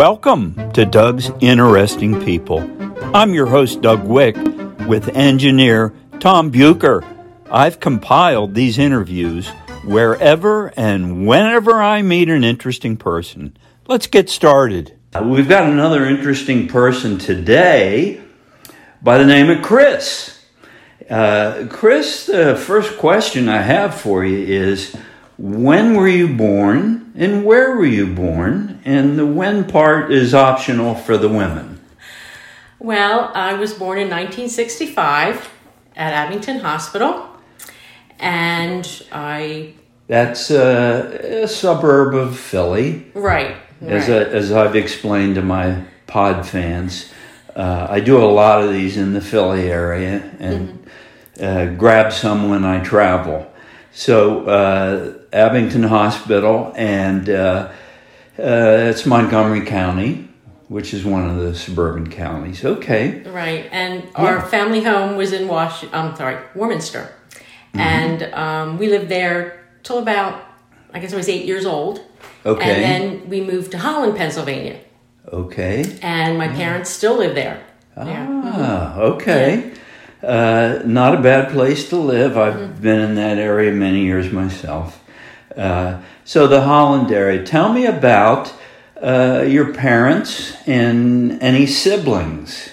Welcome to Doug's Interesting People. I'm your host, Doug Wick, with engineer Tom Bucher. I've compiled these interviews wherever and whenever I meet an interesting person. Let's get started. We've got another interesting person today by the name of Kris. Uh, Kris, the first question I have for you is when were you born and where were you born? And the when part is optional for the women. Well, I was born in 1965 at Abington Hospital, and I. That's a, a suburb of Philly. Right. As, right. I, as I've explained to my pod fans, uh, I do a lot of these in the Philly area and mm-hmm. uh, grab some when I travel. So uh, Abington Hospital, and uh, uh, it's Montgomery County, which is one of the suburban counties. Okay. Right, and yeah. our family home was in Wash. I'm sorry, Warminster, mm-hmm. and um, we lived there till about I guess I was eight years old. Okay. And then we moved to Holland, Pennsylvania. Okay. And my parents still live there. Ah, yeah. okay. Uh, not a bad place to live. I've mm-hmm. been in that area many years myself. Uh, so, the Holland area. Tell me about uh, your parents and any siblings.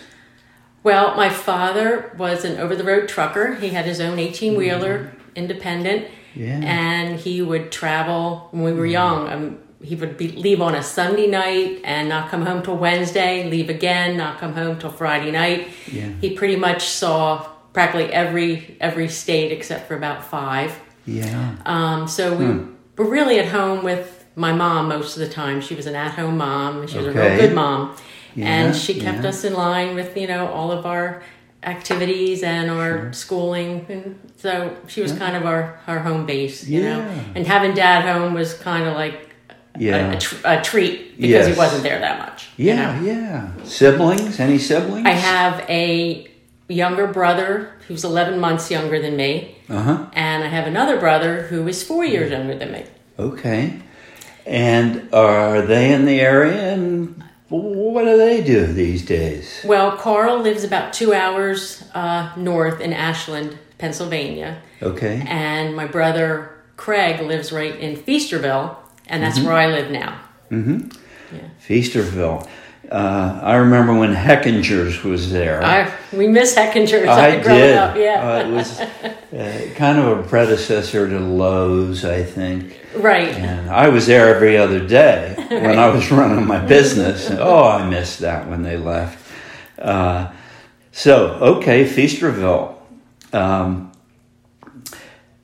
Well, my father was an over the road trucker. He had his own 18 wheeler, mm-hmm. independent. Yeah. And he would travel when we were mm-hmm. young. Um, he would be, leave on a Sunday night and not come home till Wednesday, leave again, not come home till Friday night. Yeah. He pretty much saw practically every every state except for about five. Yeah. Um, so we hmm. were really at home with my mom most of the time. She was an at home mom. She was okay. a real good mom, yeah, and she kept yeah. us in line with you know all of our activities and our Sure. schooling and so she was Yeah. kind of our, our home base you know and having dad home was kind of like Yeah. a, a, tr- a treat because Yes. he wasn't there that much you Yeah, know? yeah. Siblings? Any siblings? i have a younger brother who's 11 months younger than me Uh huh. and i have another brother who is four years younger than me Okay. And are they in the area? And what do they do these days? well carl lives about two hours uh, north in ashland pennsylvania Okay. and my brother craig lives right in feasterville and that's where i live now Mm-hmm. Yeah. Feasterville. Uh, I remember when Hechinger's was there. I, we miss Hechinger's I growing did. up, yeah. Uh, it was uh, kind of a predecessor to Lowe's, I think. right. And I was there every other day when I was running my business. Oh, I missed that when they left. Uh, so, okay, Feasterville. Um,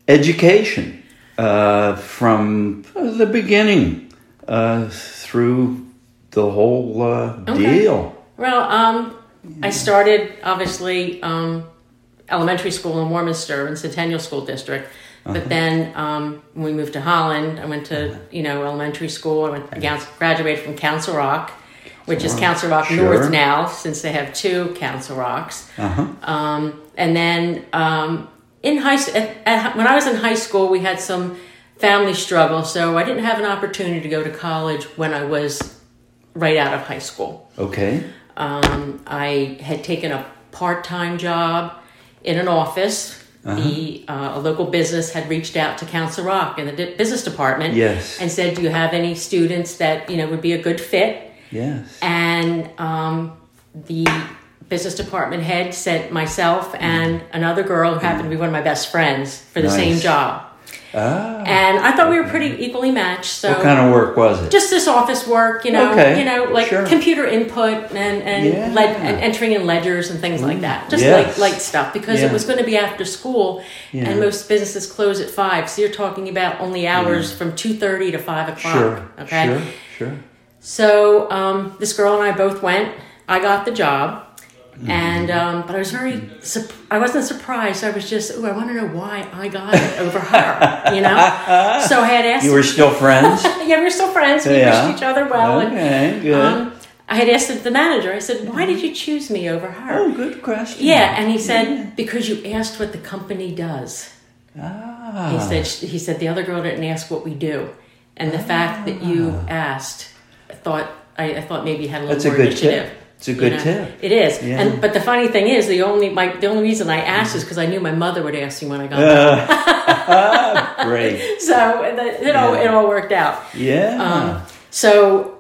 education uh, from the beginning uh, through the whole uh, Okay. deal. Well, um, I started obviously um, elementary school in Warminster in Centennial School District. Uh-huh. But then um, when we moved to Holland, I went to you know elementary school. I went against, graduated from Council Rock, which is Council Rock Sure. North now, since they have two Council Rocks. Uh-huh. Um, and then um, in high at, at, when I was in high school, we had some family struggle, so I didn't have an opportunity to go to college when I was right out of high school. Okay. Um, I had taken a part time job in an office. The uh, a local business had reached out to Council Rock in the di- business department Yes. and said, "Do you have any students that you know would be a good fit?" Yes. And um, the business department head sent myself and another girl who happened to be one of my best friends for the Nice. same job. Ah. And I thought we were pretty equally matched. So what kind of work was it? just this office work, you know, Okay, you know, like sure. computer input and and, Yeah. Mm. led, and entering in ledgers and things like that. Just Yes. light light stuff because Yeah. it was going to be after school, Yeah. and most businesses close at five. So you're talking about only hours from two thirty to five o'clock. sure. Okay. Sure. Sure. So um, this girl and I both went. I got the job. Mm-hmm. And um, but I was very I wasn't surprised. I was just oh I want to know why I got it over her, you know. So I had asked. You were still friends? yeah, we were still friends. We Yeah. wished each other well. and, Okay, good. um, I had asked the manager. I said, "Why did you choose me over her?" oh, good question. Yeah, and he said, "Because you asked what the company does." Ah. He said, "He said the other girl didn't ask what we do, and the fact that you Ah. asked, I thought I, I thought maybe you had a little That's a good initiative. tip. It's a good you know? tip. It is, Yeah. and but the funny thing is, the only my the only reason I asked is because I knew my mother would ask me when I got home. Uh, great. So the, it all Yeah. it all worked out. Yeah. Um, so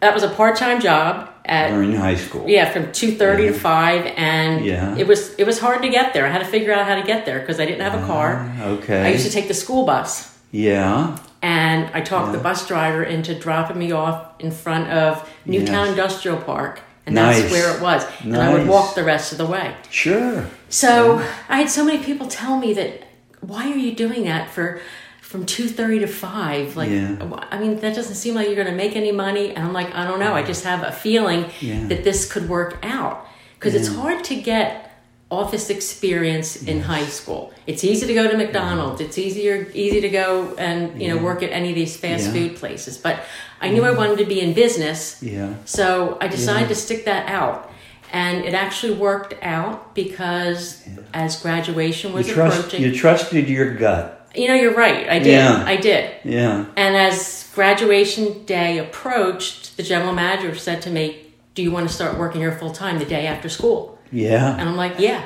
that was a part time job at During high school. yeah from two thirty to five, and Yeah. it was it was hard to get there. I had to figure out how to get there because I didn't have a car. Ah, Okay. I used to take the school bus. yeah. and I talked Yeah. the bus driver into dropping me off in front of Newtown Yes. Industrial Park, and Nice. that's where it was. And I would walk the rest of the way. Sure. So I had so many people tell me that, why are you doing that for? From two thirty to five, like Yeah. I mean, that doesn't seem like you're going to make any money. And I'm like, I don't know. I just have a feeling Yeah. that this could work out because it's hard to get office experience in high school. It's easy to go to McDonald's. It's easier easy to go and you know work at any of these fast Yeah. food places. But I knew I wanted to be in business, Yeah. so I decided to stick that out. And it actually worked out because as graduation was You trust. approaching, You trusted your gut. you know, you're right. I did. Yeah. I did. Yeah. And as graduation day approached, the general manager said to me, "Do you want to start working here full time the day after school?" Yeah. And I'm like, "Yeah."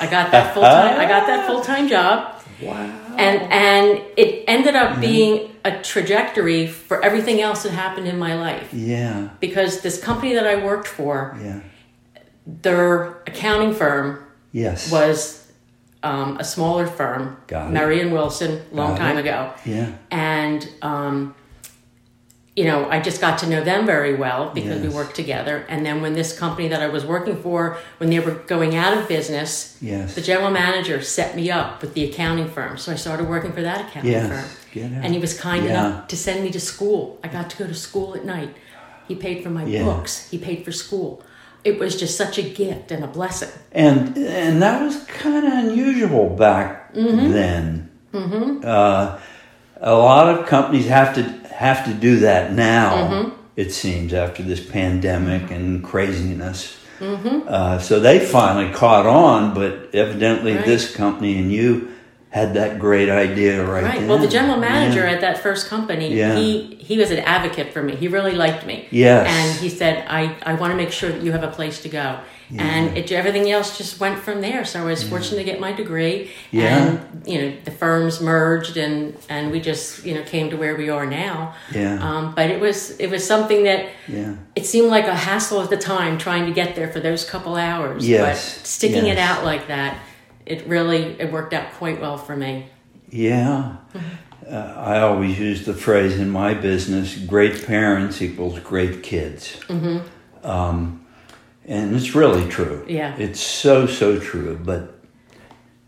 I got that full time. I got that full time job, Wow. and and it ended up being a trajectory for everything else that happened in my life. Yeah. Because this company that I worked for, Yeah. their accounting firm Yes. was um, a smaller firm. Marion Wilson, long Got time it. ago. Yeah. and um, you know i just got to know them very well because we worked together and then when this company that i was working for when they were going out of business Yes. the general manager set me up with the accounting firm so i started working for that accounting Yes. firm and he was kind Yeah. enough to send me to school i got to go to school at night he paid for my Yeah. books he paid for school it was just such a gift and a blessing and and that was kind of unusual back then. Mm-hmm. Uh, a lot of companies have to have to do that now. It seems after this pandemic and craziness. Uh, so they finally caught on, but evidently Right. this company and you had that great idea right, Right. then. Well, the general manager Yeah. at that first company, Yeah. he he was an advocate for me. He really liked me. Yes. And he said, "I I want to make sure that you have a place to go." Yeah. And it, everything else just went from there. So I was fortunate to get my degree, Yeah. and you know the firms merged, and and we just you know came to where we are now. Yeah. Um, but it was it was something that Yeah. it seemed like a hassle at the time trying to get there for those couple hours. Yes. But sticking it out like that, it really it worked out quite well for me. Yeah. Uh, I always use the phrase in my business great parents equals great kids. Mm-hmm. Um, and it's really true. Yeah. It's so, so true. But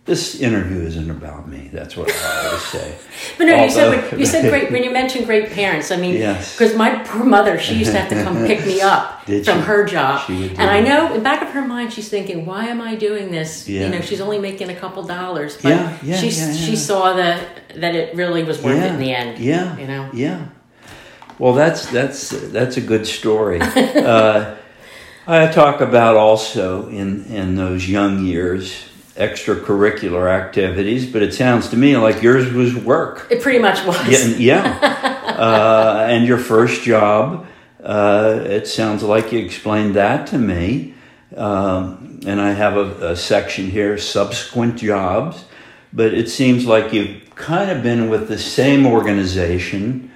this interview isn't about me. That's what I always say. But no, you said when, you said great when you mentioned great parents. I mean, Yes. because my poor mother, she used to have to come pick me up from she? her job, and I know in the back of her mind, she's thinking, "Why am I doing this? Yeah. You know, she's only making a couple dollars." But Yeah, yeah, she she saw that that it really was worth it in the end. Yeah. you know. Yeah. Well, that's that's that's a good story. uh, I talk about also in in those young years extracurricular activities, but it sounds to me like yours was work. It pretty much was. Yeah, yeah. uh, and your first job, uh, it sounds like you explained that to me. Um, and I have a, a section here, subsequent jobs. But it seems like you've kind of been with the same organization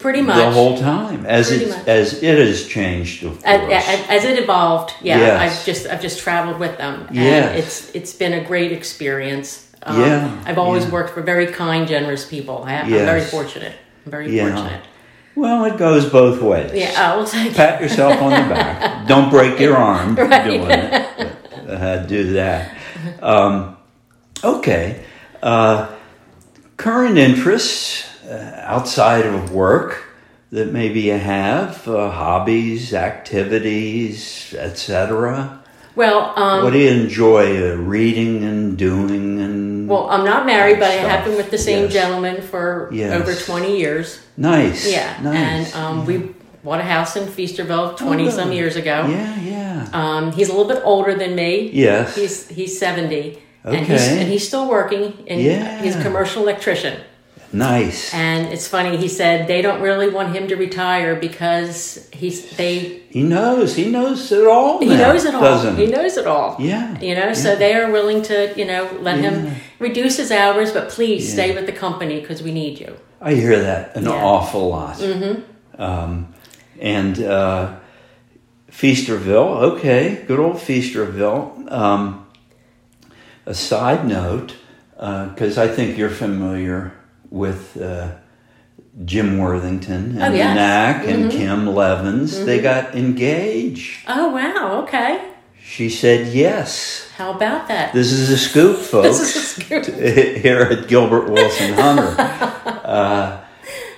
Pretty much. the whole time, as it as it has changed, of course. as, as, as it evolved, yeah, Yes. I've just I've just traveled with them, and Yes. it's it's been a great experience. Um, Yeah, I've always yeah. worked for very kind, generous people. I, I'm very fortunate. I'm very Yeah. fortunate. well, it goes both ways. Yeah, oh, well, thank. Pat yourself on the back. Don't break your arm Right. doing it. But, uh, do that. Um, okay. Uh, current interests outside of work that maybe you have, uh, hobbies, activities, etc. Well, um, What do you enjoy uh, reading and doing? And well, I'm not married, but I have been with the same Yes. gentleman for Yes. over 20 years. nice. Yeah, nice. and um, we bought a house in Feasterville 20 some Oh. years ago. yeah, yeah. Um, he's a little bit older than me. Yes. He's he's 70. And he's, Okay. and he's still working, and Yeah. he's a commercial electrician. Nice. And it's funny. He said they don't really want him to retire because he's they. He knows. He knows it all. He knows it all. He knows it all. Yeah. You know, yeah. so they are willing to, you know, let Yeah. him reduce his hours, but please Yeah. stay with the company because we need you. I hear that an awful lot. Mm-hmm. Um, and uh, Feasterville, okay, good old Feasterville. Um, a side note, because I think you're familiar with uh, Jim Worthington and Oh, yes. Knack and Kim Levins. They got engaged. Oh wow. Okay. She said yes. How about that? This is a scoop, folks. This is a scoop. here at Gilbert Wilson Hunter, uh,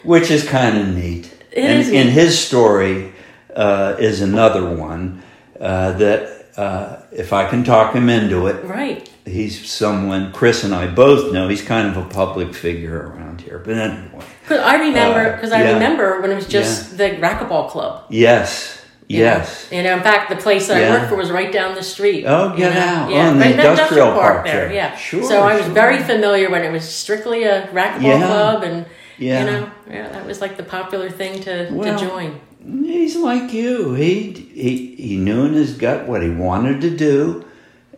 which is kind of neat. It and, is and his story uh, is another one uh, that, uh, if I can talk him into it, Right. He's someone Kris and I both know. He's kind of a public figure around here. But anyway, Because I remember, Uh, because I yeah. remember when it was just the racquetball club. yes, you know? yes. You know, in fact, the place that Yeah. I worked for was right down the street. Oh, get know? out. Yeah, Oh, in the right in the industrial park there. there. Yeah. Sure, So I was sure. very familiar when it was strictly a racquetball Yeah. club, and Yeah. you know, yeah, that was like the popular thing to, Well, to join. He's like you. He he he knew in his gut what he wanted to do,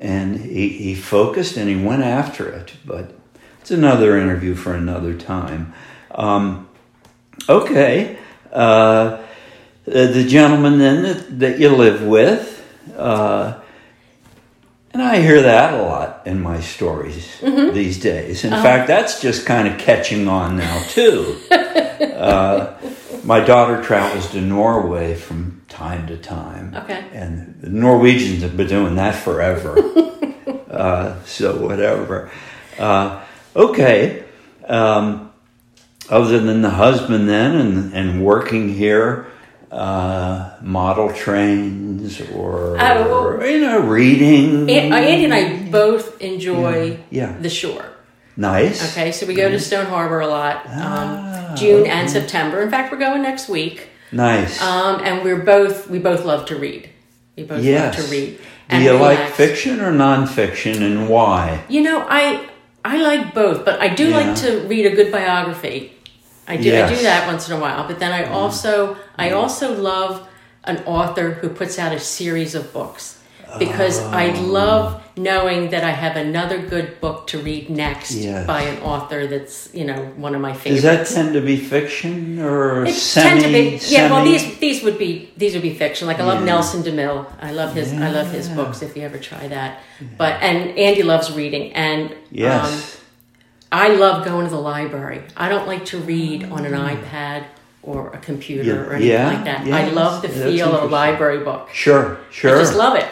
and he he focused and he went after it. But it's another interview for another time. Um, okay, uh, the the gentleman then that, that you live with. Uh, and I hear that a lot in my stories these days. In fact, that's just kind of catching on now, too. uh, my daughter travels to Norway from time to time. Okay. And the Norwegians have been doing that forever. uh, so, whatever. Uh, okay. Um, other than the husband, then, and, and working here, uh, model trains or, Oh, you know, reading. Uh, Andy and I both enjoy Yeah. the shore. Nice. Okay, so we go to Stone Harbor a lot, Ah, um, June and September. In fact, we're going next week, Nice. um, and we're both we both love to read. We both yes. love to read. Do you like fiction or nonfiction and why? You know, I I like both, but I do Yeah. like to read a good biography. I do I do that once in a while, but then I also I also love an author who puts out a series of books because I Oh. love knowing that I have another good book to read next Yes. by an author that's you know one of my favorites. Does that tend to be fiction or It semi? tend to be, yeah. Well, these these would be these would be fiction. Like I love Yeah. Nelson DeMille. I love his I love his books. If you ever try that, but and Andy loves reading, and Yes. um, I love going to the library. I don't like to read on an iPad or a computer Yeah, or anything yeah, like that. yeah, I love the feel of a library book. sure, sure. I just love it.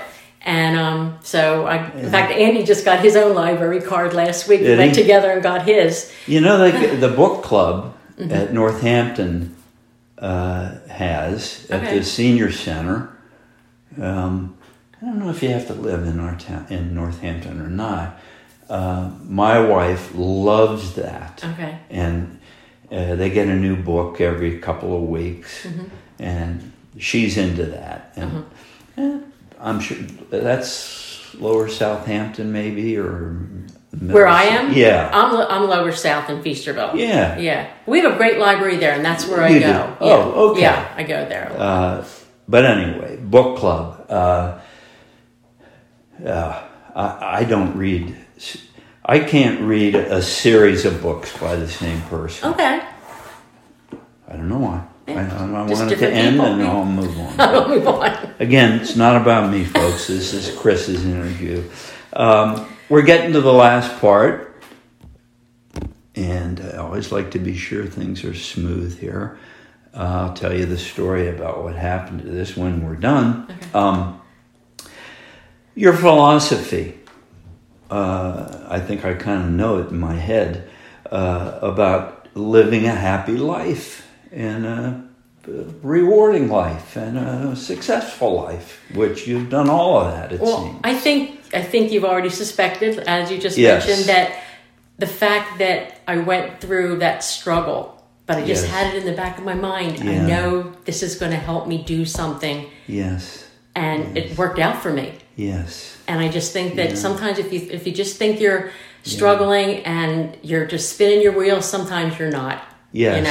And um, so, I, in fact, Andy just got his own library card last week. we Did went he? together and got his. You know, like the book club Mm-hmm. at Northampton uh, has at Okay. the senior center. Um, I don't know if you have to live in our town in Northampton or not. Uh, my wife loves that, Okay. and uh, they get a new book every couple of weeks, Mm-hmm. and she's into that. And Uh-huh. I'm sure that's Lower Southampton, maybe, or Where I am? Yeah. I'm, I'm lower south in Feasterville. Yeah. Yeah. We have a great library there, and that's where I You go. do? Yeah. Oh, okay. Yeah, I go there. Uh, but anyway, book club. Uh, uh, I, I don't read. I can't read a series of books by the same person. okay. I don't know why. I, I, want it to end people, and. I'll move on. I'll move on. Again, it's not about me, folks. This is Kris's interview. Um, we're getting to the last part, and I always like to be sure things are smooth here. Uh, I'll tell you the story about what happened to this when we're done. Um, your philosophy, uh, I think I kind of know it in my head, uh, about living a happy life and a rewarding life and a successful life, which you've done all of that, it Well, seems. I think I think you've already suspected, as you just Yes. mentioned, that the fact that I went through that struggle, but I just Yes. had it in the back of my mind. I know this is going to help me do something, yes. and it worked out for me. Yes. And I just think that sometimes if you if you just think you're struggling and you're just spinning your wheels, sometimes you're not. Yes. You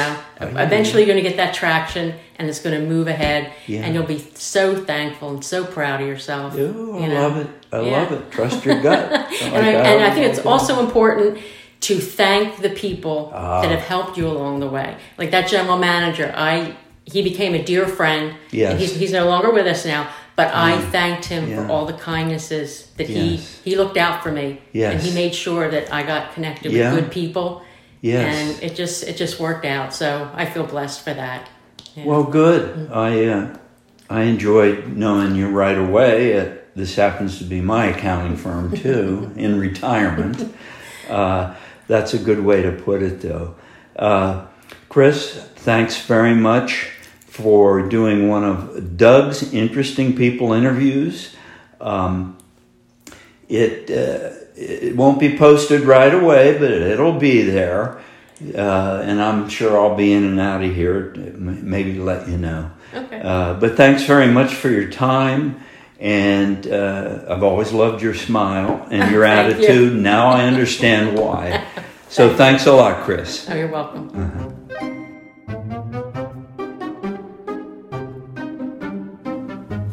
know, eventually you're going to get that traction and it's going to move ahead Yeah. and you'll be so thankful and so proud of yourself. Ooh, I you know? love it. I Yeah. love it. Trust your gut. and, I, and I think it's also important to thank the people Ah. that have helped you along the way. Like that general manager, I he became a dear friend. Yes. He's, he's no longer with us now, but I thanked him Yeah. for all the kindnesses that Yes. he he looked out for me. Yes. And he made sure that I got connected with good people. Yes. And it just it just worked out. So I feel blessed for that. Yeah. Well, good. I uh, I enjoyed knowing you right away. Uh, this happens to be my accounting firm too, in retirement. Uh, that's a good way to put it, though. Uh, Kris, thanks very much for doing one of Doug's interesting people interviews. Um, it uh, it won't be posted right away, but it'll be there. Uh, and I'm sure I'll be in and out of here, maybe to let you know. Okay. Uh, but thanks very much for your time. And uh, I've always loved your smile and your Thank you. attitude. Now I understand why. So thanks a lot, Kris. oh, you're welcome.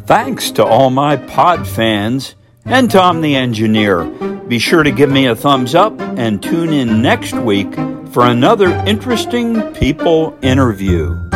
Thanks to all my pod fans and Tom the engineer. Be sure to give me a thumbs up and tune in next week for another interesting people interview.